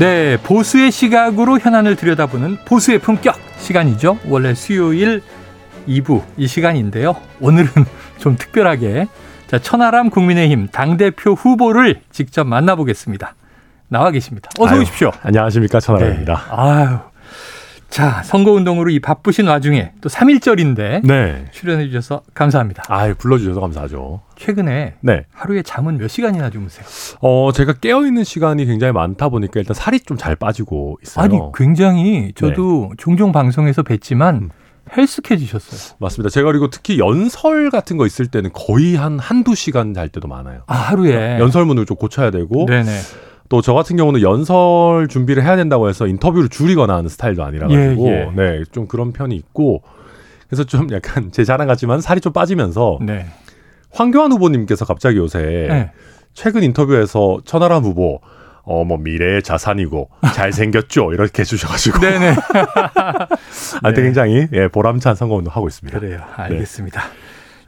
네, 보수의 시각으로 현안을 들여다보는 보수의 품격 시간이죠. 원래 수요일 2부 이 시간인데요. 오늘은 좀 특별하게 자, 천하람 국민의힘 당대표 후보를 직접 만나보겠습니다. 나와 계십니다. 어서 아유, 오십시오. 안녕하십니까 천하람입니다. 네. 아유. 자, 선거운동으로 이 바쁘신 와중에 또 3일절인데 네. 출연해 주셔서 감사합니다. 아 불러주셔서 감사하죠. 최근에 네. 하루에 잠은 몇 시간이나 주무세요? 어 제가 깨어 있는 시간이 굉장히 많다 보니까 일단 살이 좀 잘 빠지고 있어요. 아니, 굉장히 저도 종종 방송에서 뵀지만 음. 헬스케지셨어요. 맞습니다. 제가 그리고 특히 연설 같은 거 있을 때는 거의 한 한두 시간 잘 때도 많아요. 아, 하루에. 연설문을 좀 고쳐야 되고 네네. 또 저 같은 경우는 연설 준비를 해야 된다고 해서 인터뷰를 줄이거나 하는 스타일도 아니라 가지고 예, 예. 네, 좀 그런 편이 있고 그래서 좀 약간 제 자랑 같지만 살이 좀 빠지면서 네. 황교안 후보님께서 갑자기 요새 네. 최근 인터뷰에서 천하람 후보 어 뭐 미래의 자산이고 잘생겼죠 이렇게 해주셔가지고 네네. 한테 네. 굉장히 예, 보람찬 선거운동 하고 있습니다. 그래요. 알겠습니다.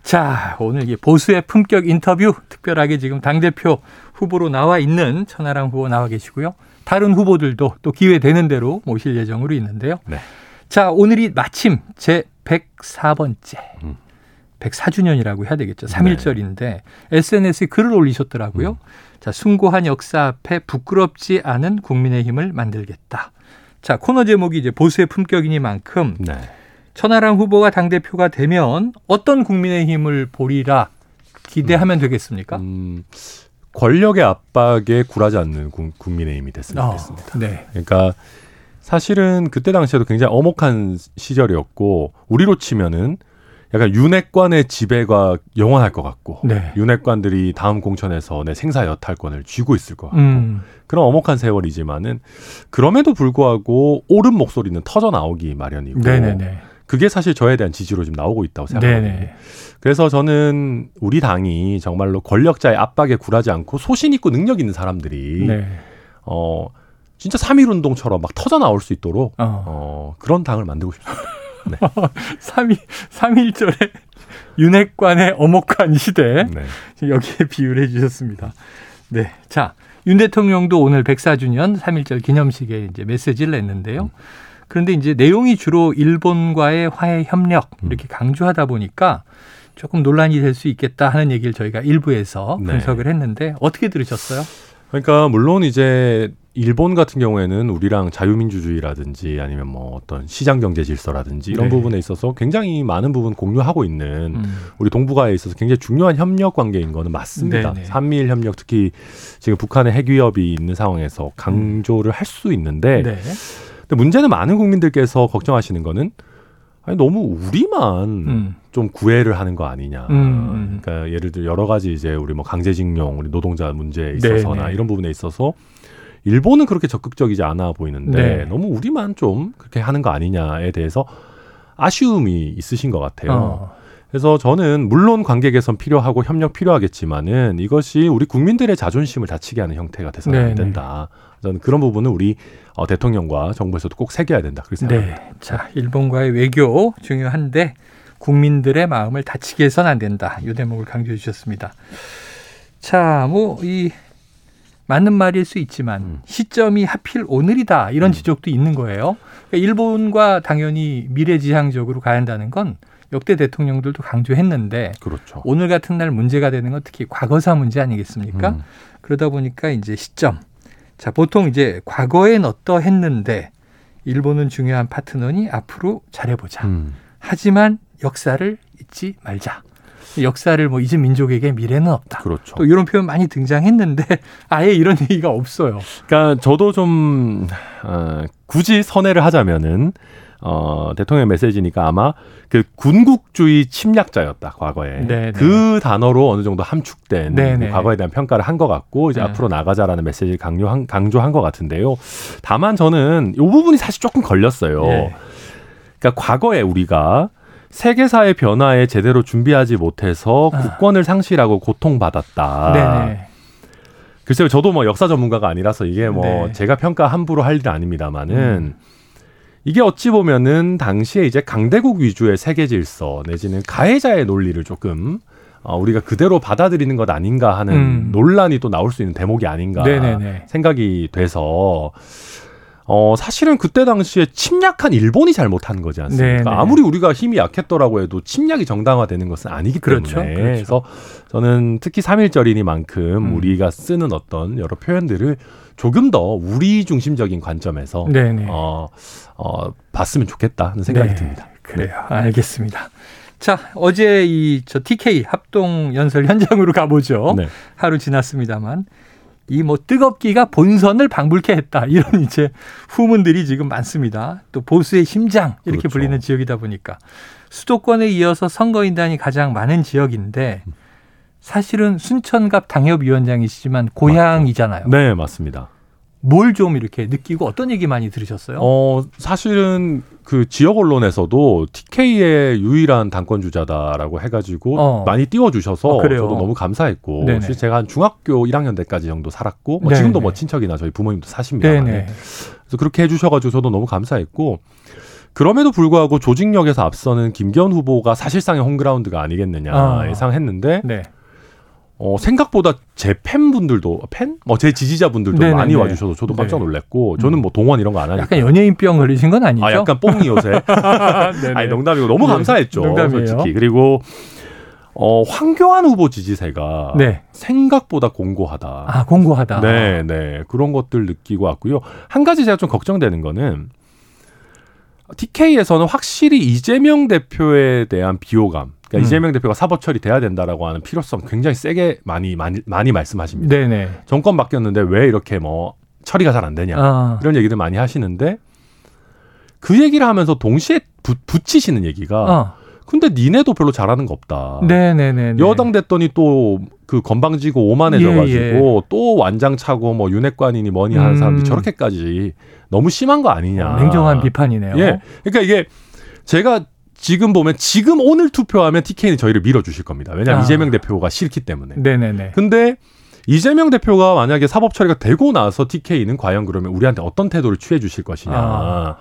자, 오늘 이 보수의 품격 인터뷰 특별하게 지금 당대표 후보로 나와 있는 천하람 후보 나와 계시고요. 다른 후보들도 또 기회 되는 대로 모실 예정으로 있는데요. 네. 자, 오늘이 마침 제 104번째. 음. 104주년이라고 해야 되겠죠. 3일절인데 SNS에 글을 올리셨더라고요. 음. 자, 숭고한 역사 앞에 부끄럽지 않은 국민의힘을 만들겠다. 자, 코너 제목이 이제 보수의 품격이니만큼 네. 천하람 후보가 당대표가 되면 어떤 국민의힘을 보리라 기대하면 되겠습니까? 음, 권력의 압박에 굴하지 않는 국, 국민의힘이 됐으면 아, 좋겠습니다. 네. 그러니까 사실은 그때 당시에도 굉장히 엄혹한 시절이었고 우리로 치면은 약간 윤핵관의 지배가 영원할 것 같고 네. 윤핵관들이 다음 공천에서 내 생사 여탈권을 쥐고 있을 것 같고 음, 그런 엄혹한 세월이지만은 그럼에도 불구하고 옳은 목소리는 터져 나오기 마련이고 네네네. 그게 사실 저에 대한 지지로 지금 나오고 있다고. 네네. 그래서 저는 우리 당이 정말로 권력자의 압박에 굴하지 않고 소신 있고 능력 있는 사람들이 네. 어 진짜 3.1 운동처럼 막 터져 나올 수 있도록 어. 어 그런 당을 만들고 싶습니다. 3일, 3일절에 윤핵관의 엄혹한 시대. 네. 여기에 비유를 해주셨습니다. 네. 자, 윤 대통령도 오늘 104주년 3.1절 기념식에 이제 메시지를 냈는데요. 그런데 이제 내용이 주로 일본과의 화해 협력 이렇게 강조하다 보니까 조금 논란이 될 수 있겠다 하는 얘기를 저희가 일부에서 네. 분석을 했는데 어떻게 들으셨어요? 그러니까 물론 이제 일본 같은 경우에는 우리랑 자유민주주의라든지 아니면 뭐 어떤 시장 경제 질서라든지 이런 네. 부분에 있어서 굉장히 많은 부분 공유하고 있는 음. 우리 동북아에 있어서 굉장히 중요한 협력 관계인 거는 맞습니다. 네네. 한미일 협력 특히 지금 북한의 핵 위협이 있는 상황에서 강조를 할 수 있는데 네. 근데 문제는 많은 국민들께서 걱정하시는 거는 아니 너무 우리만 음. 좀 구애를 하는 거 아니냐. 음, 음. 그러니까 예를 들어 여러 가지 이제 우리 뭐 강제징용, 우리 노동자 문제에 있어서나 네네. 이런 부분에 있어서 일본은 그렇게 적극적이지 않아 보이는데 네. 너무 우리만 좀 그렇게 하는 거 아니냐에 대해서 아쉬움이 있으신 것 같아요. 어. 그래서 저는 물론 관계 개선 필요하고 협력 필요하겠지만은 이것이 우리 국민들의 자존심을 다치게 하는 형태가 돼서는. 안 된다. 저는 그런 부분은 우리 어, 대통령과 정부에서도 꼭 새겨야 된다. 그렇게 생각합니다. 네. 자, 일본과의 외교 중요한데 국민들의 마음을 다치게 해서는 안 된다. 이 대목을 강조해 주셨습니다. 자, 뭐 이 맞는 말일 수 있지만 음. 시점이 하필 오늘이다 이런 지적도 있는 거예요. 그러니까 일본과 당연히 미래지향적으로 가야 한다는 건 역대 대통령들도 강조했는데 그렇죠. 오늘 같은 날 문제가 되는 건 특히 과거사 문제 아니겠습니까? 음. 그러다 보니까 이제 시점. 자, 보통 이제 과거엔 어떠했는데 일본은 중요한 파트너니 앞으로 잘해보자. 음. 하지만 역사를 잊지 말자. 역사를 뭐 잊은 민족에게 미래는 없다. 그렇죠. 또 이런 표현 많이 등장했는데 아예 이런 얘기가 없어요. 그러니까 저도 좀 어, 굳이 선회를 하자면은 어, 대통령 메시지니까 아마 그 군국주의 침략자였다 과거에 네네. 그 단어로 어느 정도 함축된 네네. 그 과거에 대한 평가를 한 것 같고 이제 네. 앞으로 나가자라는 메시지를 강조한 강조한 것 같은데요. 다만 저는 이 부분이 사실 조금 걸렸어요. 예. 그러니까 과거에 우리가 세계사의 변화에 제대로 준비하지 못해서 아. 국권을 상실하고 고통받았다. 네네. 글쎄요, 저도 뭐 역사 전문가가 아니라서 이게 뭐 네. 제가 평가 함부로 할 일은 아닙니다만은 음. 이게 어찌 보면은 당시에 이제 강대국 위주의 세계 질서 내지는 가해자의 논리를 조금 어, 우리가 그대로 받아들이는 것 아닌가 하는 음. 논란이 또 나올 수 있는 대목이 아닌가 네네네. 생각이 돼서 어 사실은 그때 당시에 침략한 일본이 잘못한 거지 않습니까? 네네. 아무리 우리가 힘이 약했더라고 해도 침략이 정당화되는 것은 아니기 때문에 그렇죠, 그렇죠. 그래서 저는 특히 3.1절이니만큼 음. 우리가 쓰는 어떤 여러 표현들을 조금 더 우리 중심적인 관점에서 네네. 어, 어, 봤으면 좋겠다 하는 생각이 네, 듭니다. 그래요. 알겠습니다. 자, 어제 이 저 TK 합동 연설 현장으로 가보죠. 네. 하루 지났습니다만 이 뭐 뜨겁기가 본선을 방불케 했다 이런 이제 후문들이 지금 많습니다. 또 보수의 심장 이렇게 그렇죠. 불리는 지역이다 보니까 수도권에 이어서 선거인단이 가장 많은 지역인데 사실은 순천갑 당협위원장이시지만 고향이잖아요. 네, 맞습니다. 뭘 좀 이렇게 느끼고 어떤 얘기 많이 들으셨어요? 어, 사실은 그 지역 언론에서도 TK의 유일한 당권 주자다라고 해가지고 어. 많이 띄워주셔서 어? 저도 너무 감사했고 네네. 사실 제가 한 중학교 1학년 때까지 정도 살았고 뭐. 지금도 뭐 친척이나 저희 부모님도 사십니다. 네네. 그래서 그렇게 해주셔가지고 저도 너무 감사했고 그럼에도 불구하고 조직력에서 앞서는 김기현 후보가 사실상의 홈그라운드가 아니겠느냐 아. 예상했는데 네. 어, 생각보다 제 팬분들도 팬? 뭐제 지지자분들도 네네네. 많이 와주셔서 저도 깜짝 네. 놀랐고 저는 뭐 동원 이런 거 안 하니까 약간 연예인병 걸리신 건 아니죠? 아 약간 뽕이 요새. 아니 농담이고 너무 네, 감사했죠 농담이에요. 솔직히 그리고 어 황교안 후보 지지세가 네. 생각보다 공고하다 아, 공고하다. 네, 네. 그런 것들 느끼고 왔고요. 한 가지 제가 좀 걱정되는 거는 TK에서는 확실히 이재명 대표에 대한 비호감, 그러니까 음. 이재명 대표가 사법 처리돼야 된다라고 하는 필요성 굉장히 세게 많이 많이 많이 말씀하십니다. 네네. 정권 바뀌었는데 왜 이렇게 뭐 처리가 잘 안 되냐 아, 이런 얘기들 많이 하시는데 그 얘기를 하면서 동시에 부, 붙이시는 얘기가 어. 근데 니네도 별로 잘하는 거 없다. 네네네. 여당 됐더니 또 그 건방지고 오만해져가지고 예, 또 완장 차고 뭐 윤핵관이니 뭐니 하는 음. 사람들이 저렇게까지 너무 심한 거 아니냐. 냉정한 비판이네요. 예. 그러니까 이게 제가 지금 보면 지금 오늘 투표하면 TK는 저희를 밀어주실 겁니다. 왜냐하면 아. 이재명 대표가 싫기 때문에. 네네네. 근데 이재명 대표가 만약에 사법 처리가 되고 나서 TK는 과연 그러면 우리한테 어떤 태도를 취해 주실 것이냐. 아.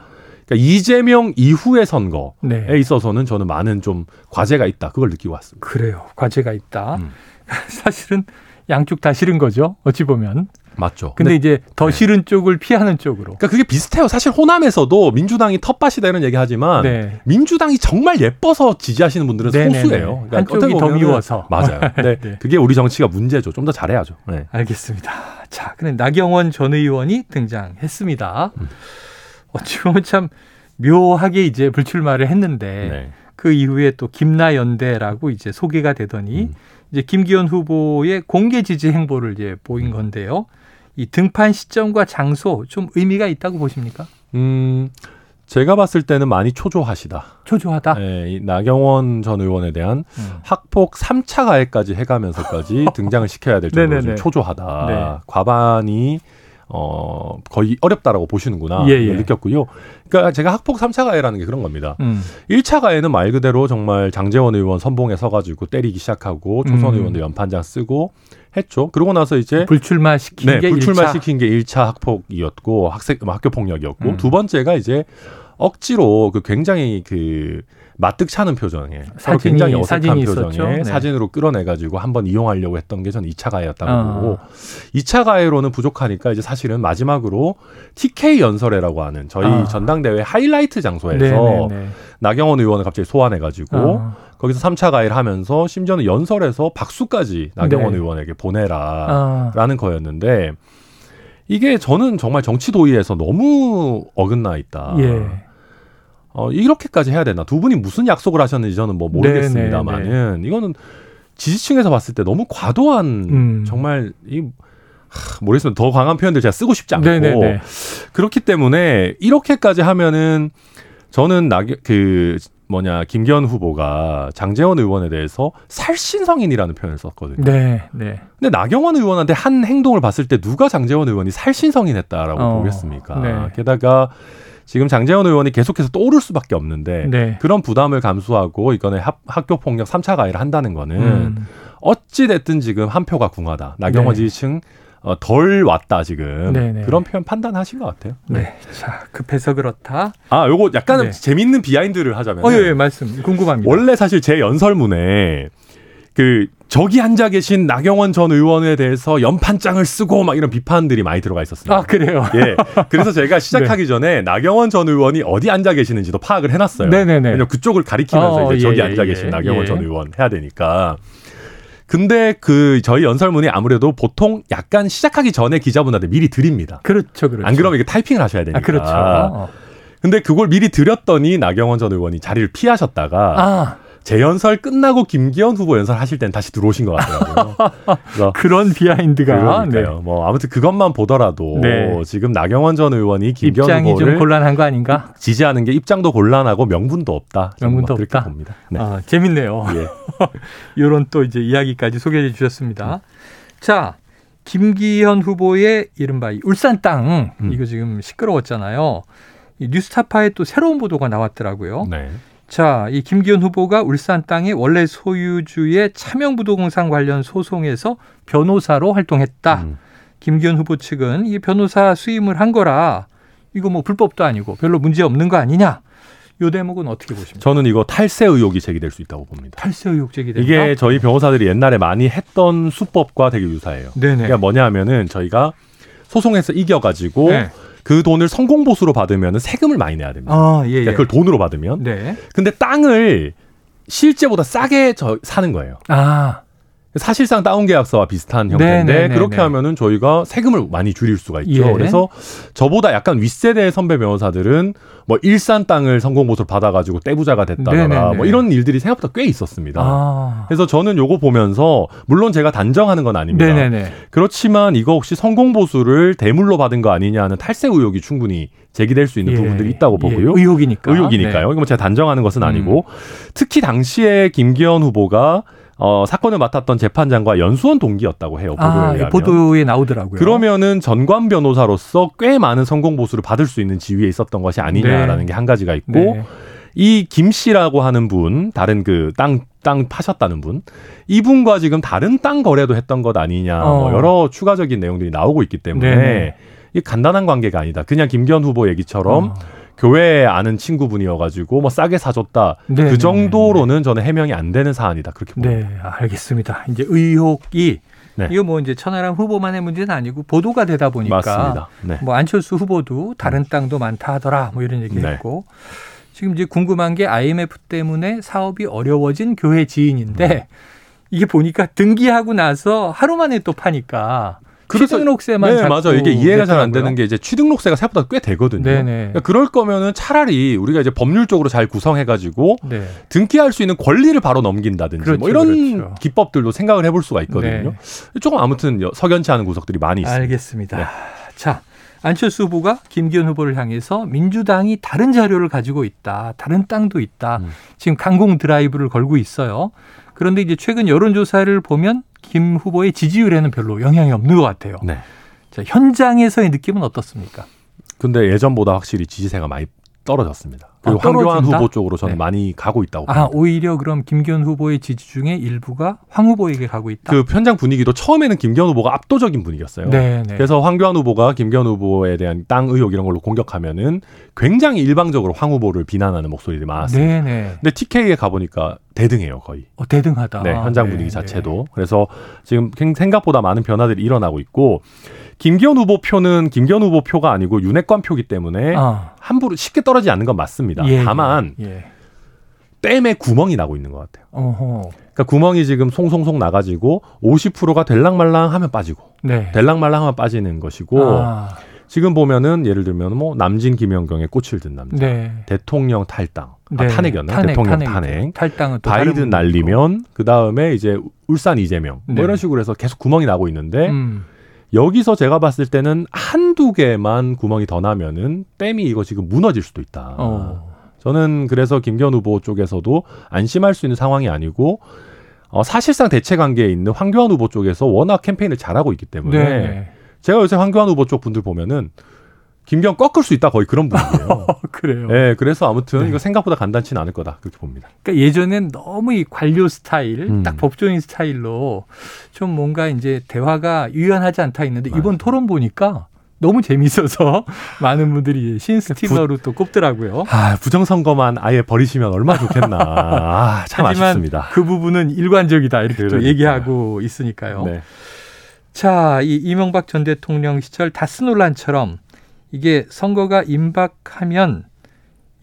그러니까 이재명 이후의 선거에 네. 있어서는 저는 많은 좀 과제가 있다. 그걸 느끼고 왔습니다. 그래요. 과제가 있다. 음. 사실은 양쪽 다 싫은 거죠. 어찌 보면. 맞죠. 근데 이제 더 네. 싫은 쪽을 피하는 쪽으로. 그러니까 그게 비슷해요. 사실 호남에서도 민주당이 텃밭이 되는 얘기 하지만 네. 민주당이 정말 예뻐서 지지하시는 분들은 네네네. 소수예요. 그러니까 한쪽이 더 미워서. 맞아요. 근데 네. 그게 우리 정치가 문제죠. 좀 더 잘해야죠. 네. 알겠습니다. 자, 그럼 나경원 전 의원이 등장했습니다. 음. 어찌 보면 참 묘하게 이제 불출마를 했는데 네. 그 이후에 또 김나연대라고 이제 소개가 되더니 음. 이제 김기현 후보의 공개 지지 행보를 이제 보인 건데요. 이 등판 시점과 장소 좀 의미가 있다고 보십니까? 음, 제가 봤을 때는 많이 초조하시다. 초조하다. 네, 이 나경원 전 의원에 대한 음. 학폭 3차 가해까지 해가면서까지 등장을 시켜야 될 정도로 좀. 초조하다. 네. 과반이 어 거의 어렵다라고 보시는구나 예, 예. 느꼈고요. 그러니까 제가 학폭 3차 가해라는 게 그런 겁니다. 음. 1차 가해는 말 그대로 정말 장재원 의원 선봉에 서가지고 때리기 시작하고 초선 음. 의원도 연판장 쓰고 했죠. 그러고 나서 이제 불출마 시킨 네, 게 불출마 1차. 시킨 게 1차 학폭이었고 학생 학교 폭력이었고 음. 두 번째가 이제 억지로 그 굉장히 그 마뜩 차는 표정에 사진이- 굉장히 어색한 표정에. 네. 사진으로 끌어내 가지고 한번 이용하려고 했던 게 저는 2차 가해였다고 아. 보고 2차 가해로는 부족하니까 이제 사실은 마지막으로 TK 연설회라고 하는 저희 아. 전당대회 하이라이트 장소에서 네네네. 나경원 의원을 갑자기 소환해 가지고 아. 거기서 3차 가해를 하면서 심지어는 연설에서 박수까지 나경원 네. 의원에게 보내라. 아. 라는 거였는데 이게 저는 정말 정치 도의에서 너무 어긋나 있다. 예. 어, 이렇게까지 해야 되나? 두 분이 무슨 약속을 하셨는지 저는 뭐 모르겠습니다만은 이거는 지지층에서 봤을 때 너무 과도한 음. 정말 이 하, 모르겠습니다. 더 강한 표현들 제가 쓰고 싶지 않고 네네네. 그렇기 때문에 이렇게까지 하면은 저는 나그 뭐냐 김기현 후보가 장재원 의원에 대해서 살신성인이라는 표현을 썼거든요. 네, 네. 근데 나경원 의원한테 한 행동을 봤을 때 누가 장재원 의원이 살신성인했다라고 어, 보겠습니까? 네. 게다가 지금 장재원 의원이 계속해서 떠오를 수밖에 없는데 네. 그런 부담을 감수하고 합- 학교 폭력 3차 가해를 한다는 거는 음. 어찌 됐든 지금 한 표가 궁하다. 나경원 네. 지지층 어, 덜 왔다 지금 네네. 그런 표현 판단하신 것 같아요. 네. 자, 급해서 그렇다. 아, 요거 약간 네. 재밌는 비하인드를 하자면 어, 예, 예, 말씀 궁금합니다. 원래 사실 제 연설문에 그 저기 앉아 계신 나경원 전 의원에 대해서 연판장을 쓰고 막 이런 비판들이 많이 들어가 있었습니다. 아, 그래요. 예. 그래서 제가 시작하기 전에 나경원 전 의원이 어디 앉아 계시는지도 파악을 해놨어요. 네네네. 왜냐면 그쪽을 가리키면서 어, 이제 저기 예, 앉아 예, 계신 나경원 예. 전 의원 해야 되니까. 근데 그 저희 연설문이 아무래도 보통 약간 시작하기 전에 기자분한테 미리 드립니다. 그렇죠, 그렇죠. 안 그러면 이게 타이핑을 하셔야 되니까. 아, 그렇죠. 어. 근데 그걸 미리 드렸더니 나경원 전 의원이 자리를 피하셨다가 아, 제 연설 끝나고 김기현 후보 연설 하실 땐 다시 들어오신 것 같더라고요. 그런 비하인드가 그러니까요. 뭐 아무튼 그것만 보더라도 네. 지금 나경원 전 의원이 네. 김기현 입장이 좀 후보를 곤란한 거 아닌가? 지지하는 게 입장도 곤란하고 명분도 없다. 명분도 없다? 봅니다. 네. 아, 재밌네요. 예. 이런 또 이제 이야기까지 소개해 주셨습니다. 자, 김기현 후보의 이른바 이 울산 땅 음. 이거 지금 시끄러웠잖아요. 이 뉴스타파에 또 새로운 보도가 나왔더라고요. 네. 자, 이 김기현 후보가 울산 땅의 원래 소유주의 차명부동산 관련 소송에서 변호사로 활동했다. 음. 김기현 후보 측은 이 변호사 수임을 한 거라 이거 뭐 불법도 아니고 별로 문제 없는 거 아니냐? 요 대목은 어떻게 보십니까? 저는 이거 탈세 의혹이 제기될 수 있다고 봅니다. 탈세 의혹 제기된다. 이게 저희 변호사들이 옛날에 많이 했던 수법과 되게 유사해요. 네네. 그러니까 뭐냐 하면은 저희가 소송에서 이겨가지고 네. 그 돈을 성공보수로 받으면 세금을 많이 내야 됩니다. 아, 예, 예. 그러니까 그걸 돈으로 받으면. 네. 근데 땅을 실제보다 싸게 저, 사는 거예요. 아, 사실상 다운 계약서와 비슷한 네, 형태인데 네, 네, 그렇게 네. 하면은 저희가 세금을 많이 줄일 수가 있죠. 예. 그래서 저보다 약간 윗세대의 선배 변호사들은 뭐 일산 땅을 성공 보수로 받아가지고 떼부자가 됐다거나 네, 네, 네. 뭐 이런 일들이 생각보다 꽤 있었습니다. 아. 그래서 저는 요거 보면서 물론 제가 단정하는 건 아닙니다. 네네네. 그렇지만 이거 혹시 성공 보수를 대물로 받은 거 아니냐는 탈세 의혹이 충분히 제기될 수 있는 예. 부분들이 있다고 보고요. 예, 의혹이니까. 의혹이니까요. 네. 이거 뭐 제가 단정하는 것은 음. 아니고 특히 당시에 김기현 후보가 어, 사건을 맡았던 재판장과 연수원 동기였다고 해요. 보도에 아, 예. 보도에 나오더라고요. 그러면은 전관 변호사로서 꽤 많은 성공 보수를 받을 수 있는 지위에 있었던 것이 아니냐라는 네. 게한 가지가 있고 네. 이김 씨라고 하는 분 다른 그 땅땅 파셨다는 분 이분과 지금 다른 땅 거래도 했던 것 아니냐 뭐 어. 여러 추가적인 내용들이 나오고 있기 때문에 네네. 이 간단한 관계가 아니다. 그냥 김기현 후보 얘기처럼 어. 교회에 아는 친구분이어가지고 뭐 싸게 사줬다. 네, 네, 그 정도로는 저는 해명이 안 되는 사안이다. 그렇게 봅니다. 네, 알겠습니다. 이제 의혹이 네. 이거 뭐 이제 천하람 후보만의 문제는 아니고 보도가 되다 보니까 맞습니다. 네. 뭐 안철수 후보도 다른 땅도 많다 하더라 뭐 이런 네. 얘기했고 지금 이제 궁금한 게 IMF 때문에 사업이 어려워진 교회 지인인데 네. 이게 보니까 등기하고 나서 하루 만에 또 파니까 그래서- 취등록세만 네, 맞아. 이게 이해가 잘 안. 되는 게 이제 취등록세가 생각보다 꽤 되거든요. 네네. 그러니까 그럴 거면은 차라리 우리가 이제 법률적으로 잘 구성해가지고 네. 등기할 수 있는 권리를 바로 넘긴다든지 그렇죠, 뭐 이런 그렇죠. 기법들도 생각을 해볼 수가 있거든요. 네. 조금 아무튼 여- 석연치 않은 구석들이 많이 있습니다. 알겠습니다. 네. 자, 안철수 후보가 김기현 후보를 향해서 민주당이 다른 자료를 가지고 있다. 다른 땅도 있다. 음. 지금 강공 드라이브를 걸고 있어요. 그런데 이제 최근 여론조사를 보면 김 후보의 지지율에는 별로 영향이 없는 것 같아요. 네. 자, 현장에서의 느낌은 어떻습니까? 근데 예전보다 확실히 지지세가 많이 떨어졌습니다. 그리고 아? 황교안 후보 쪽으로 저는 네. 많이 가고 있다고 아, 봅니다. 오히려 그럼 김기현 후보의 지지 중에 일부가 황 후보에게 가고 있다. 그 현장 분위기도 처음에는 김기현 후보가 압도적인 분위기였어요. 네, 네. 그래서 황교안 후보가 김기현 후보에 대한 땅 의혹 이런 걸로 공격하면은 굉장히 일방적으로 황 후보를 비난하는 목소리들이 많았어요. 네, 네. 근데 TK에 가 보니까 대등해요 거의. 어, 대등하다. 네, 현장 네, 분위기 네. 자체도. 그래서 지금 생- 생각보다 많은 변화들이 일어나고 있고 김기현 후보 표는 김기현 후보 표가 아니고 윤핵관 표기 때문에 아, 함부로 쉽게 떨어지지 않는 건 맞습니다. 예, 다만 예. 댐에 구멍이 나고 있는 것 같아요. 어허. 그러니까 구멍이 지금 송송송 나가지고 50%가 될랑말랑 하면 빠지고 네. 될랑말랑 하면 빠지는 것이고 아, 지금 보면은 예를 들면 뭐 남진 김영경의 꽃을 든 남자, 네. 대통령 탈당, 네. 아, 탄핵이었나요? 대통령 탄핵. 탈당은 바이든. 날리면 그 다음에 이제 울산 이재명 뭐 네. 이런 식으로 해서 계속 구멍이 나고 있는데 음. 여기서 제가 봤을 때는 한두 개만 구멍이 더 나면은 댐이 이거 지금 무너질 수도 있다. 어. 저는 그래서 김기현 후보 쪽에서도 안심할 수 있는 상황이 아니고 어, 사실상 대체 관계에 있는 황교안 후보 쪽에서 워낙 캠페인을 잘하고 있기 때문에 네. 제가 요새 황교안 후보 쪽 분들 보면은 김기현 꺾을 수 있다 거의 그런 분이에요. 어, 그래요. 네, 그래서 아무튼 네. 이거 생각보다 간단치는 않을 거다 그렇게 봅니다. 그러니까 예전엔 너무 이 관료 스타일, 음. 딱 법조인 스타일로 좀 뭔가 이제 대화가 유연하지 않다 했는데 이번 맞아요. 토론 보니까 너무 재밌어서 많은 분들이 신스티머로 또 꼽더라고요. 아, 부정선거만 아예 버리시면 얼마나 좋겠나. 아, 참 아쉽습니다. 그 부분은 일관적이다 이렇게 또. 얘기하고 있으니까요. 네. 자, 이 이명박 전 대통령 시절 다스 논란처럼 이게 선거가 임박하면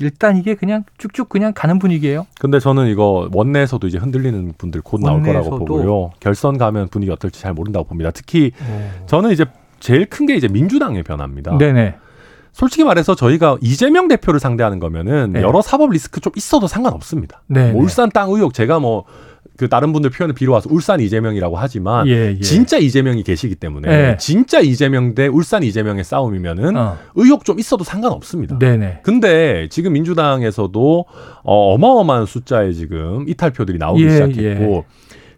일단 이게 그냥 쭉쭉 그냥 가는 분위기예요. 근데 저는 이거 원내에서도 이제 흔들리는 분들 곧 나올 거라고? 보고요. 결선 가면 분위기 어떨지 잘 모른다고 봅니다. 특히 어. 저는 이제 제일 큰 게 이제 민주당의 변화입니다. 네네. 솔직히 말해서 저희가 이재명 대표를 상대하는 거면은 네. 여러 사법 리스크 좀 있어도 상관없습니다. 네. 뭐 울산 땅 의혹 제가 뭐 그 다른 분들 표현을 빌어와서 울산 이재명이라고 하지만 예, 예. 진짜 이재명이 계시기 때문에 네. 진짜 이재명 대 울산 이재명의 싸움이면은 어. 의혹 좀 있어도 상관없습니다. 네네. 근데 지금 민주당에서도 어, 어마어마한 숫자의 지금 이탈표들이 나오기 예, 시작했고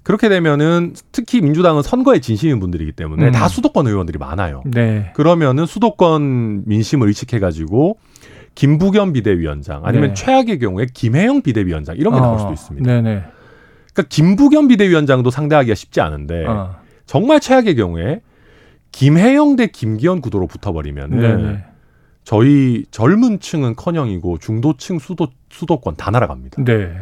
그렇게 되면은 특히 민주당은 선거에 진심인 분들이기 때문에 음. 다 수도권 의원들이 많아요. 네. 그러면은 수도권 민심을 의식해 가지고 김부겸 비대위원장 아니면 네. 최악의 경우에 김혜영 비대위원장 이런 게 나올 수도 있습니다. 네네. 그러니까 김부겸 비대위원장도 상대하기가 쉽지 않은데 어. 정말 최악의 경우에 김혜영 대 김기현 구도로 붙어버리면은 네네. 저희 젊은 층은 커녕이고 중도층 수도 수도권 다 날아갑니다. 네.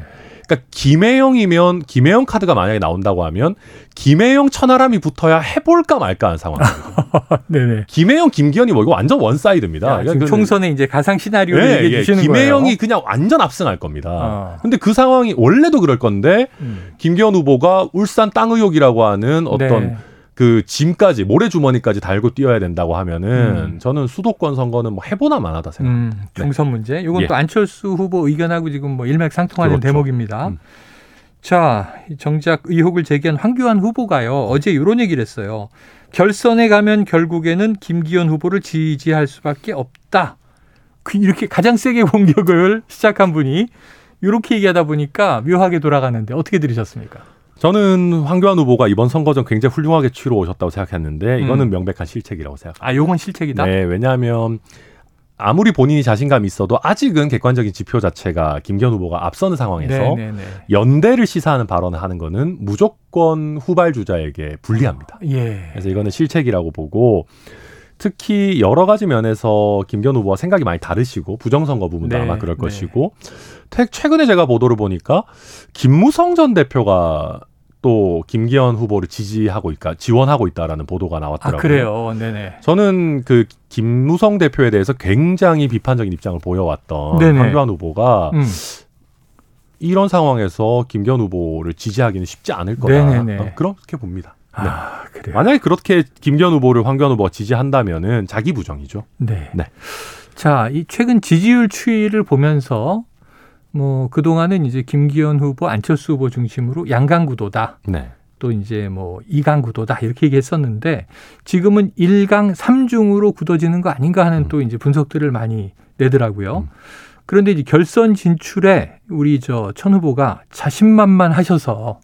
그러니까 김혜영이면 김혜영 카드가 만약에 나온다고 하면 김혜영 천하람이 붙어야 해볼까 말까 하는 상황입니다. 네네. 김혜영 김기현이 뭐 이거 완전 one side입니다. 야, 지금 그러니까 총선에 이제 가상 시나리오를 예, 얘기해 예, 주시는 김혜영이 거예요. 그냥 완전 압승할 겁니다. 어. 근데 그 상황이 원래도 그럴 건데 음. 김기현 후보가 울산 땅 의혹이라고 하는 어떤 네. 그 짐까지 모래주머니까지 달고 뛰어야 된다고 하면은 음. 저는 수도권 선거는 뭐 해보나 마나다 생각합니다. 음, 총선 문제. 이건 예. 또 안철수 후보 의견하고 지금 뭐 일맥상통하는 그렇죠. 대목입니다. 음. 자, 이 정작 의혹을 제기한 황교안 후보가요. 어제 이런 얘기를 했어요. 결선에 가면 결국에는 김기현 후보를 지지할 수밖에 없다. 그 이렇게 가장 세게 공격을 시작한 분이 이렇게 얘기하다 보니까 묘하게 돌아가는데 어떻게 들으셨습니까? 저는 황교안 후보가 이번 선거 전 굉장히 훌륭하게 치러 오셨다고 생각했는데 이거는 음. 명백한 실책이라고 생각합니다. 아, 요건 실책이다. 네, 왜냐하면 아무리 본인이 자신감이 있어도 아직은 객관적인 지표 자체가 김기현 후보가 앞서는 상황에서 네, 네, 네. 연대를 시사하는 발언을 하는 거는 무조건 후발 주자에게 불리합니다. 예. 그래서 이거는 실책이라고 보고 특히 여러 가지 면에서 김기현 후보와 생각이 많이 다르시고 부정선거 부분도 네, 아마 그럴 네. 것이고 태- 최근에 제가 보도를 보니까 김무성 전 대표가 또 김기현 후보를 지지하고 있다, 지원하고 있다라는 보도가 아, 나왔더라고요. 그래요. 네네. 저는 그 김무성 대표에 대해서 굉장히 비판적인 입장을 보여왔던 네네. 황교안 후보가 음. 이런 상황에서 김기현 후보를 지지하기는 쉽지 않을 거다. 네네네. 어, 그렇게 봅니다. 네. 아, 그래요. 만약에 그렇게 김기현 후보를 황교안 후보가 지지한다면은 자기 부정이죠. 네. 네. 자, 이 최근 지지율 추이를 보면서 뭐 그동안은 이제 김기현 후보, 안철수 후보 중심으로 양강 구도다. 네. 또 이제 뭐 2강 구도다 이렇게 얘기했었는데 지금은 1강 3중으로 굳어지는 거 아닌가 하는 음. 또 이제 분석들을 많이 내더라고요. 음. 그런데 이제 결선 진출에 우리 저 천 후보가 자신만만 하셔서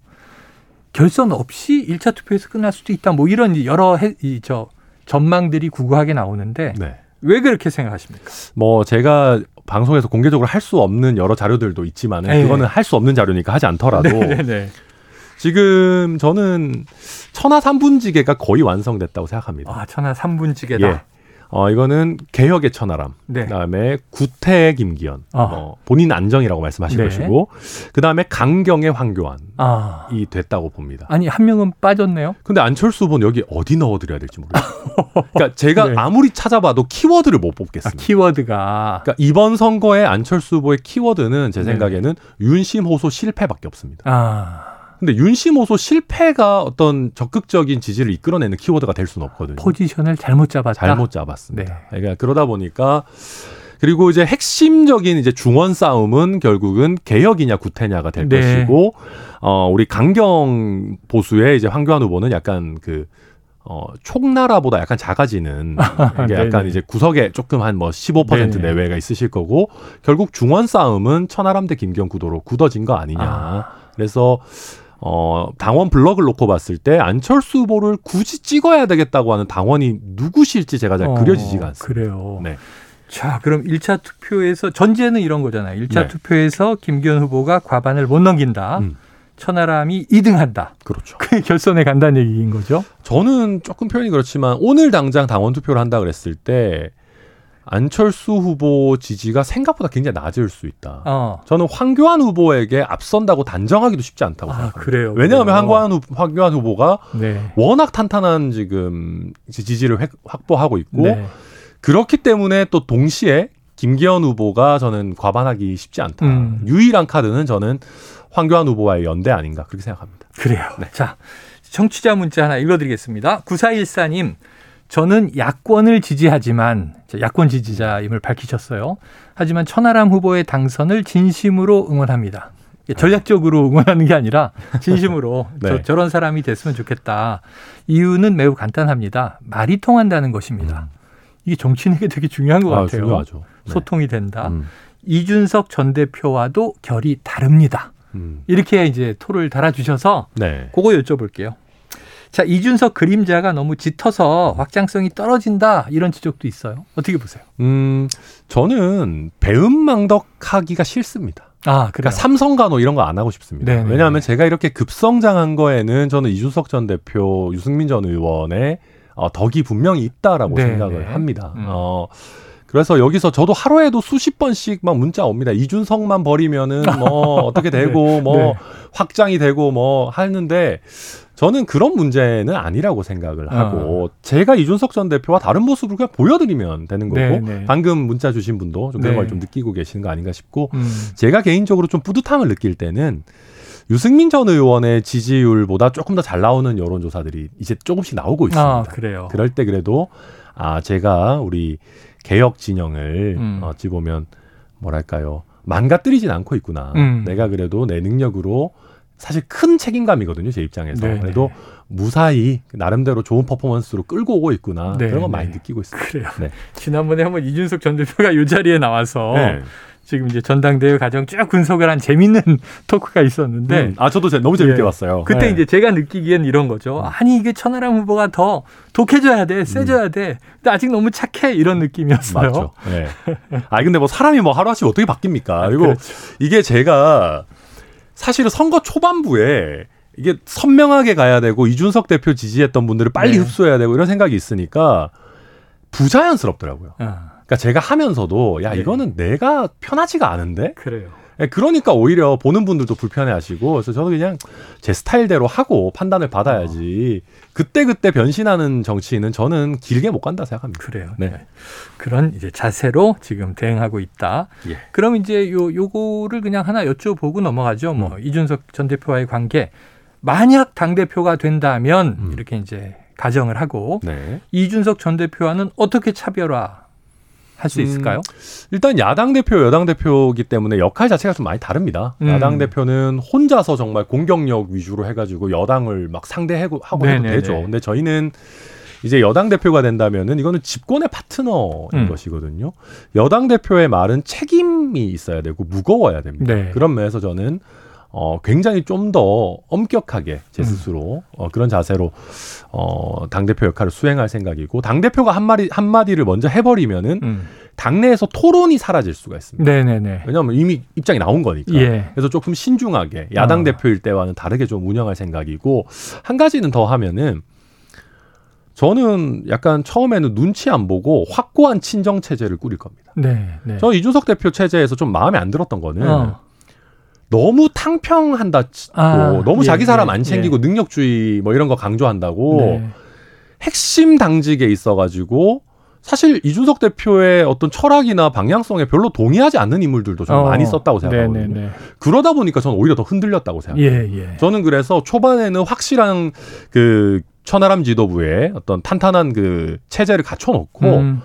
결선 없이 1차 투표에서 끝날 수도 있다. 뭐 이런 여러 해, 이 저 전망들이 구구하게 나오는데 네. 왜 그렇게 생각하십니까? 뭐 제가 방송에서 공개적으로 할 수 없는 여러 자료들도 있지만은 네. 그거는 할 수 없는 자료니까 하지 않더라도 네네네. 지금 저는 천하 삼분지계가 거의 완성됐다고 생각합니다. 아, 천하 3분지계다. 예. 어, 이거는 개혁의 천하람. 네. 그다음에 구태의 김기현. 아. 어, 본인 안정이라고 말씀하신 네. 것이고 그다음에 강경의 황교안이 아. 됐다고 봅니다. 아니, 한 명은 빠졌네요. 근데 안철수 후보는 여기 어디 넣어 드려야 될지 모르겠어요. 그러니까 제가 네. 아무리 찾아봐도 키워드를 못 아, 뽑겠습니다. 키워드가. 그러니까 이번 선거에 안철수 후보의 키워드는 제 네. 생각에는 윤심 호소 실패밖에 없습니다. 아. 근데 윤심호소 실패가 어떤 적극적인 지지를 이끌어내는 키워드가 될 수는 없거든요. 포지션을 잘못 잡았다. 잘못 잡았습니다. 네. 그러니까 그러다 보니까 그리고 이제 핵심적인 이제 중원 싸움은 결국은 개혁이냐 구태냐가 될 네. 것이고 어 우리 강경 보수의 이제 황교안 후보는 약간 그 어, 촉나라보다 약간 작아지는 이게 약간 네네. 이제 구석에 조금 한 뭐 15% 네네. 내외가 있으실 거고 결국 중원 싸움은 천하람 대 김경 구도로 굳어진 거 아니냐. 아. 그래서 어, 당원 블럭을 놓고 봤을 때 안철수 후보를 굳이 찍어야 되겠다고 하는 당원이 누구실지 제가 잘 어, 그려지지가 않습니다. 그래요. 네. 자, 그럼 1차 투표에서 전제는 이런 거잖아요. 1차 네. 투표에서 김기현 후보가 과반을 못 넘긴다. 음. 천하람이 2등한다. 그렇죠. 그게 결선에 간다는 얘기인 거죠. 저는 조금 표현이 그렇지만 오늘 당장 당원 투표를 한다 그랬을 때 안철수 후보 지지가 생각보다 굉장히 낮을 수 있다. 어. 저는 황교안 후보에게 앞선다고 단정하기도 쉽지 않다고 아, 생각합니다. 그래요. 왜냐하면. 황교안, 후, 황교안 후보가 네. 워낙 탄탄한 지금 지지를 획- 확보하고 있고 네. 그렇기 때문에 또 동시에 김기현 후보가 저는 과반하기 쉽지 않다. 음. 유일한 카드는 저는 황교안 후보와의 연대 아닌가 그렇게 생각합니다. 그래요. 네. 자, 청취자 문자 하나 읽어드리겠습니다. 9414님, 저는 야권을 지지하지만, 자, 야권 지지자임을 밝히셨어요. 하지만 천하람 후보의 당선을 진심으로 응원합니다. 이게 전략적으로 응원하는 게 아니라 진심으로 네. 저, 저런 사람이 됐으면 좋겠다. 이유는 매우 간단합니다. 말이 통한다는 것입니다. 이게 정치인에게 되게 중요한 것 아, 같아요. 중요하죠. 네. 소통이 된다. 음. 이준석 전 대표와도 결이 다릅니다. 음. 이렇게 이제 토를 달아주셔서 네. 그거 여쭤볼게요. 자, 이준석 그림자가 너무 짙어서 확장성이 떨어진다 이런 지적도 있어요. 어떻게 보세요? 음, 저는 배은망덕하기가 싫습니다. 아, 그러니까 삼성 간호 이런 거 안 하고 싶습니다. 네네. 왜냐하면 제가 이렇게 급성장한 거에는 저는 이준석 전 대표, 유승민 전 의원의 어, 덕이 분명히 있다라고 네네. 생각을 합니다. 음. 어, 그래서 여기서 저도 하루에도 수십 번씩 막 문자 옵니다. 이준석만 버리면은 뭐 어떻게 되고 뭐 네. 확장이 되고 뭐 하는데 저는 그런 문제는 아니라고 생각을 하고 제가 이준석 전 대표와 다른 모습을 그냥 보여드리면 되는 거고 네, 네. 방금 문자 주신 분도 좀 그런 네. 걸좀 느끼고 계시는 거 아닌가 싶고 음. 제가 개인적으로 좀 뿌듯함을 느낄 때는 유승민 전 의원의 지지율보다 조금 더 잘 나오는 여론조사들이 이제 조금씩 나오고 있습니다. 아, 그래요. 그럴 때 그래도 아 제가 우리 개혁 진영을 음. 어찌 보면 뭐랄까요 망가뜨리진 않고 있구나. 음. 내가 그래도 내 능력으로 사실 큰 책임감이거든요 제 입장에서 네, 그래도 무사히 나름대로 좋은 퍼포먼스로 끌고 오고 있구나 네, 그런 건 네. 많이 느끼고 있습니다. 그래요. 네. 지난번에 한번 이준석 전 대표가 이 자리에 나와서 네. 지금 이제 전당대회 과정 쭉 분석을 한 재밌는 토크가 있었는데 음. 아 저도 제- 너무 재밌게 예. 봤어요. 그때 네. 이제 제가 느끼기엔 이런 거죠. 아니 이게 천하람 후보가 더 독해져야 돼, 세져야 돼. 근데 아직 너무 착해 이런 느낌이었어요. 음. 맞죠. 네. 아 근데 뭐 사람이 뭐 하루아침 어떻게 바뀝니까? 그리고 그렇죠. 이게 제가 사실은 선거 초반부에 이게 선명하게 가야 되고 이준석 대표 지지했던 분들을 빨리 네. 흡수해야 되고 이런 생각이 있으니까 부자연스럽더라고요. 아, 그러니까 제가 하면서도 야 네. 이거는 내가 편하지가 않은데 그래요. 예, 그러니까 오히려 보는 분들도 불편해하시고 그래서 저는 그냥 제 스타일대로 하고 판단을 받아야지 그때 그때 변신하는 정치인은 저는 길게 못 간다 생각합니다. 그래요. 네. 네. 그런 이제 자세로 지금 대응하고 있다. 예. 그럼 이제 요 요거를 그냥 하나 여쭤보고 넘어가죠. 음. 뭐 이준석 전 대표와의 관계 만약 당 대표가 된다면 음. 이렇게 이제 가정을 하고 네. 이준석 전 대표와는 어떻게 차별화 할수 음, 있을까요? 일단 야당 대표, 여당 대표이기 때문에 역할 자체가 좀 많이 다릅니다. 음. 야당 대표는 혼자서 정말 공격력 위주로 해가지고 여당을 막 상대하고 하고 해도. 되죠. 근데 저희는 이제 여당 대표가 된다면은 이거는 집권의 파트너인 음. 것이거든요. 여당 대표의 말은 책임이 있어야 되고 무거워야 됩니다. 네. 그런 면에서 저는 어, 굉장히 좀 더 엄격하게 제 음. 스스로 어, 그런 자세로 어, 당 대표 역할을 수행할 생각이고 당 대표가 한 마디 한 마디를 먼저 해버리면은 음. 당내에서 토론이 사라질 수가 있습니다. 네네네. 왜냐하면 이미 입장이 나온 거니까. 예. 그래서 조금 신중하게 야당 어. 대표일 때와는 다르게 좀 운영할 생각이고 한 가지는 더 하면은 저는 약간 처음에는 눈치 안 보고 확고한 친정 체제를 꾸릴 겁니다. 네. 네. 저는 이준석 대표 체제에서 좀 마음에 안 들었던 거는 어. 너무 탕평한다 치고 아, 너무 예, 자기 사람 예, 안 챙기고 능력주의 뭐 이런 거 강조한다고 네. 핵심 당직에 있어 가지고 사실 이준석 대표의 어떤 철학이나 방향성에 별로 동의하지 않는 인물들도 저는 어, 많이 썼다고 생각하거든요. 네네네. 그러다 보니까 저는 오히려 더 흔들렸다고 생각해요. 예, 예. 저는 그래서 초반에는 확실한 그 천하람 지도부의 어떤 탄탄한 그 체제를 갖춰놓고 음,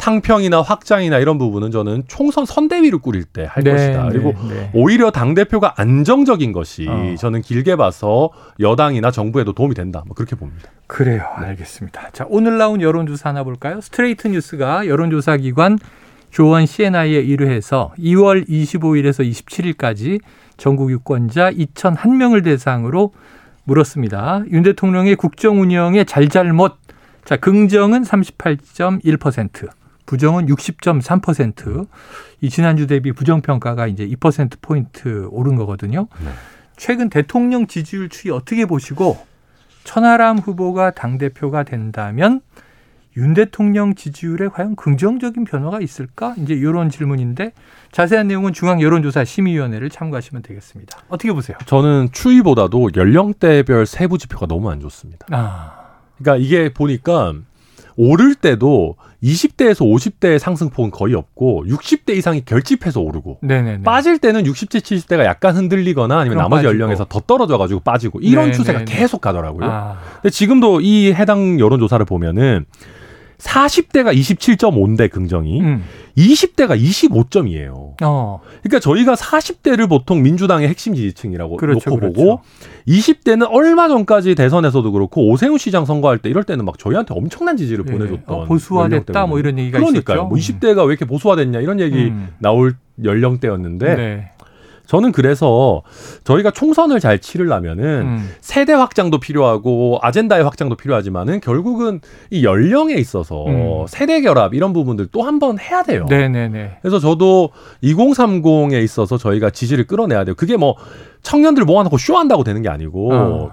탕평이나 확장이나 이런 부분은 저는 총선 선대위를 꾸릴 때할 네, 것이다. 네, 그리고 네. 오히려 당 대표가 안정적인 것이 어. 저는 길게 봐서 여당이나 정부에도 도움이 된다. 뭐 그렇게 봅니다. 그래요. 알겠습니다. 자, 오늘 나온 여론조사 하나 볼까요? 스트레이트 뉴스가 여론조사 기관 조원 CNI에 의뢰해서 2월 25일에서 27일까지 전국 유권자 2,001명을 대상으로 물었습니다. 윤 대통령의 국정 운영의 잘잘못. 자, 긍정은 38.1%, 부정은 60.3%. 이 지난주 대비 부정 평가가 이제 2% 포인트 오른 거거든요. 네. 최근 대통령 지지율 추이 어떻게 보시고 천하람 후보가 당 대표가 된다면 윤 대통령 지지율에 과연 긍정적인 변화가 있을까? 이제 이런 질문인데 자세한 내용은 중앙 여론조사 심의위원회를 참고하시면 되겠습니다. 어떻게 보세요? 저는 추이보다도 연령대별 세부 지표가 너무 안 좋습니다. 아, 그러니까 이게 보니까 오를 때도 20대에서 50대의 상승폭은 거의 없고 60대 이상이 결집해서 오르고 네네네. 빠질 때는 60대, 70대가 약간 흔들리거나 아니면 나머지 빠지고. 연령에서 더 떨어져 가지고 빠지고 이런 네, 추세가. 계속 가더라고요. 아, 근데 지금도 이 해당 여론 조사를 보면은 40대가 27.5인데 긍정이 음, 20대가 25점이에요. 어, 그러니까 저희가 40대를 보통 민주당의 핵심 지지층이라고 그렇죠, 놓고 그렇죠. 보고 20대는 얼마 전까지 대선에서도 그렇고 오세훈 시장 선거할 때 이럴 때는 막 저희한테 엄청난 지지를 예. 보내줬던 어, 보수화됐다 뭐 이런 얘기가 그러니까요. 있었죠. 뭐 20대가 왜 이렇게 보수화됐냐 이런 얘기 음. 나올 연령대였는데 네. 저는 그래서 저희가 총선을 잘 치르려면은 음. 세대 확장도 필요하고 아젠다의 확장도 필요하지만은 결국은 이 연령에 있어서 음. 세대 결합 이런 부분들 또 한 번 해야 돼요. 네네네. 그래서 저도 2030에 있어서 저희가 지지를 끌어내야 돼요. 그게 뭐 청년들 모아놓고 쇼한다고 되는 게 아니고 어.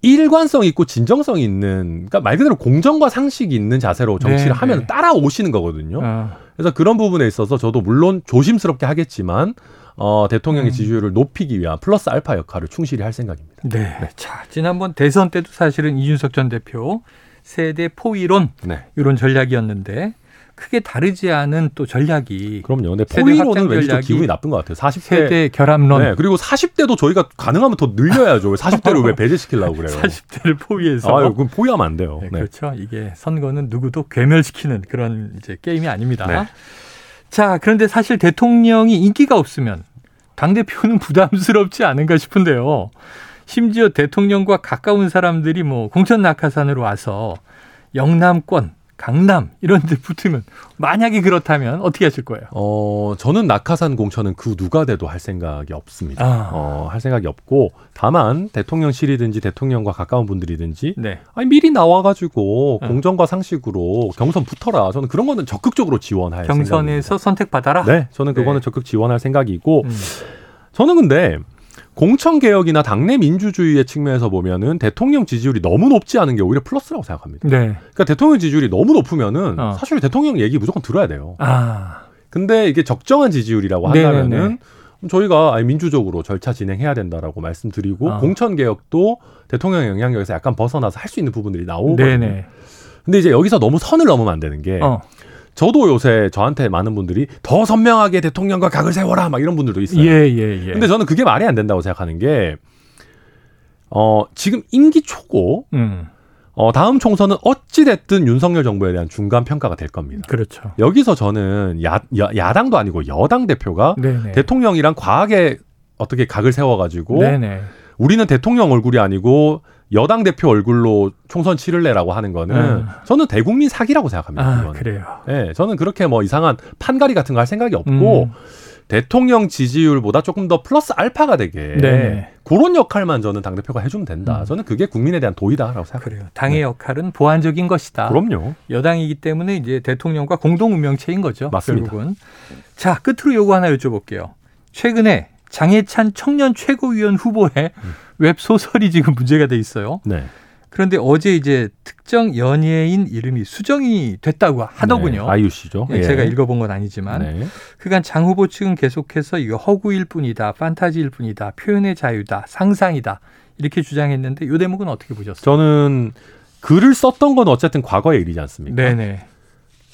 일관성 있고 진정성 있는 그러니까 말 그대로 공정과 상식이 있는 자세로 정치를 네, 하면 네. 따라오시는 거거든요. 어, 그래서 그런 부분에 있어서 저도 물론 조심스럽게 하겠지만 어, 대통령의 음. 지지율을 높이기 위한 플러스 알파 역할을 충실히 할 생각입니다. 네. 자, 지난번 대선 때도 사실은 이준석 전 대표 세대 포위론 네. 이런 전략이었는데 크게 다르지 않은 또 전략이 그럼요. 근데 확장 왠지 좀 전략이 기분이 나쁜 것 같아요. 40대. 세대 결합론 네. 그리고 40대도 저희가 가능하면 더 늘려야죠. 40대를 왜 배제시키려고 그래요? 40대를 포위해서 아유, 그럼 포위하면 안 돼요. 네, 네. 그렇죠. 이게 선거는 누구도 괴멸시키는 그런 이제 게임이 아닙니다. 네. 자, 그런데 사실 대통령이 인기가 없으면 당 대표는 부담스럽지 않은가 싶은데요. 심지어 대통령과 가까운 사람들이 뭐 공천 낙하산으로 와서 영남권, 강남 이런 데 붙으면 만약에 그렇다면 어떻게 하실 거예요? 어, 저는 낙하산 공천은 그 누가 돼도 할 생각이 없습니다. 아. 어, 할 생각이 없고 다만 대통령실이든지 대통령과 가까운 분들이든지 네. 아니 미리 나와 가지고 어. 공정과 상식으로 경선 붙어라. 저는 그런 거는 적극적으로 지원할 경선에서 선택받아라? 생각입니다. 네, 저는 그거는 네. 적극 지원할 생각이고 음. 저는 근데 공천 개혁이나 당내 민주주의의 측면에서 보면은 대통령 지지율이 너무 높지 않은 게 오히려 플러스라고 생각합니다. 네. 그러니까 대통령 지지율이 너무 높으면은 어. 사실 대통령 얘기 무조건 들어야 돼요. 아. 근데 이게 적정한 지지율이라고 네네네. 한다면은 저희가 아니, 민주적으로 절차 진행해야 된다라고 말씀드리고 아. 공천 개혁도 대통령 영향력에서 약간 벗어나서 할 수 있는 부분들이 나오거든요. 네네. 근데 이제 여기서 너무 선을 넘으면 안 되는 게 어. 저도 요새 저한테 많은 분들이 더 선명하게 대통령과 각을 세워라 막 이런 분들도 있어요. 예, 예, 예. 근데 저는 그게 말이 안 된다고 생각하는 게 어, 지금 임기 초고 음. 어, 다음 총선은 어찌 됐든 윤석열 정부에 대한 중간 평가가 될 겁니다. 그렇죠. 여기서 저는 야, 야, 당도 아니고 여당 대표가 네네. 대통령이랑 과하게 어떻게 각을 세워가지고 네네. 우리는 대통령 얼굴이 아니고 여당 대표 얼굴로 총선 치를래라고 하는 거는 음. 저는 대국민 사기라고 생각합니다. 아. 그래요. 예, 저는 그렇게 뭐 이상한 판가리 같은 거 할 생각이 없고 음. 대통령 지지율보다 조금 더 플러스 알파가 되게 네네. 그런 역할만 저는 당 대표가 해주면 된다. 음. 저는 그게 국민에 대한 도의다라고 생각해요. 그래요. 당의 역할은 보완적인 것이다. 그럼요. 여당이기 때문에 이제 대통령과 공동 운명체인 거죠. 맞습니다. 결국은. 자, 끝으로 요거 하나 여쭤볼게요. 최근에 장예찬 청년 최고위원 후보의 음. 웹 소설이 지금 문제가 돼 있어요. 네. 그런데 어제 이제 특정 연예인 이름이 수정이 됐다고 하더군요. 네, 아이유 씨죠. 예, 제가 읽어본 건 아니지만 네. 그간 장 후보 측은 계속해서 이거 허구일 뿐이다, 판타지일 뿐이다, 표현의 자유다, 상상이다 이렇게 주장했는데 이 대목은 어떻게 보셨어요? 저는 글을 썼던 건 어쨌든 과거의 일이지 않습니까? 네네.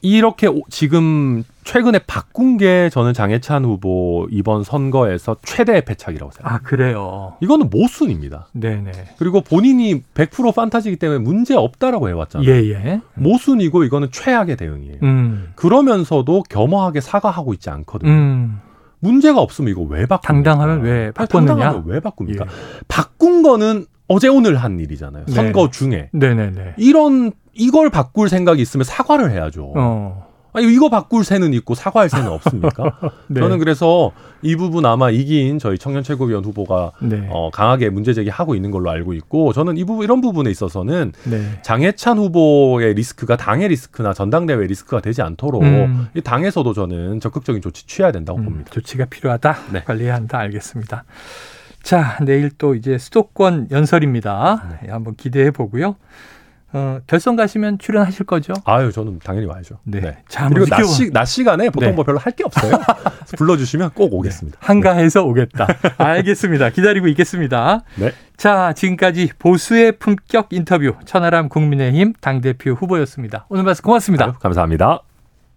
이렇게 오- 지금 최근에 바꾼 게 저는 장해찬 후보 이번 선거에서 최대 패착이라고 생각합니다. 아, 그래요. 이거는 모순입니다. 네네. 그리고 본인이 100% 판타지이기 때문에 문제 없다라고 해왔잖아요. 예, 예. 모순이고 이거는 최악의 대응이에요. 음. 그러면서도 겸허하게 사과하고 있지 않거든요. 음. 문제가 없으면 이거 왜 바꿉니까? 당당하면 왜 아니, 바꿨느냐? 당당하면 왜 바꿉니까? 예. 바꾼 거는 어제 오늘 한 일이잖아요. 네. 선거 중에 네네네. 이런 이걸 바꿀 생각이 있으면 사과를 해야죠. 어. 아니 이거 바꿀 새는 있고 사과할 새는 없습니까? 네. 저는 그래서 이 부분 아마 이긴 저희 청년 최고위원 후보가 네. 어, 강하게 문제 제기하고 있는 걸로 알고 있고 저는 이 부분 이런 부분에 있어서는 네. 장해찬 후보의 리스크가 당의 리스크나 전당대회 리스크가 되지 않도록 음. 이 당에서도 저는 적극적인 조치 취해야 된다고 음, 봅니다. 조치가 필요하다. 네. 관리해야 한다. 알겠습니다. 자, 내일 또 이제 수도권 연설입니다. 예, 한번 기대해 보고요. 어, 결선 가시면 출연하실 거죠? 아유 저는 당연히 와야죠. 네. 자, 한번 그리고 낮, 시, 낮 시간에 보통 네. 뭐 별로 할 게 없어요. 불러주시면 꼭 오겠습니다. 한가해서 오겠다. 알겠습니다. 기다리고 있겠습니다. 네. 자, 지금까지 보수의 품격 인터뷰 천하람 국민의힘 당대표 후보였습니다. 오늘 말씀 고맙습니다. 아유, 감사합니다.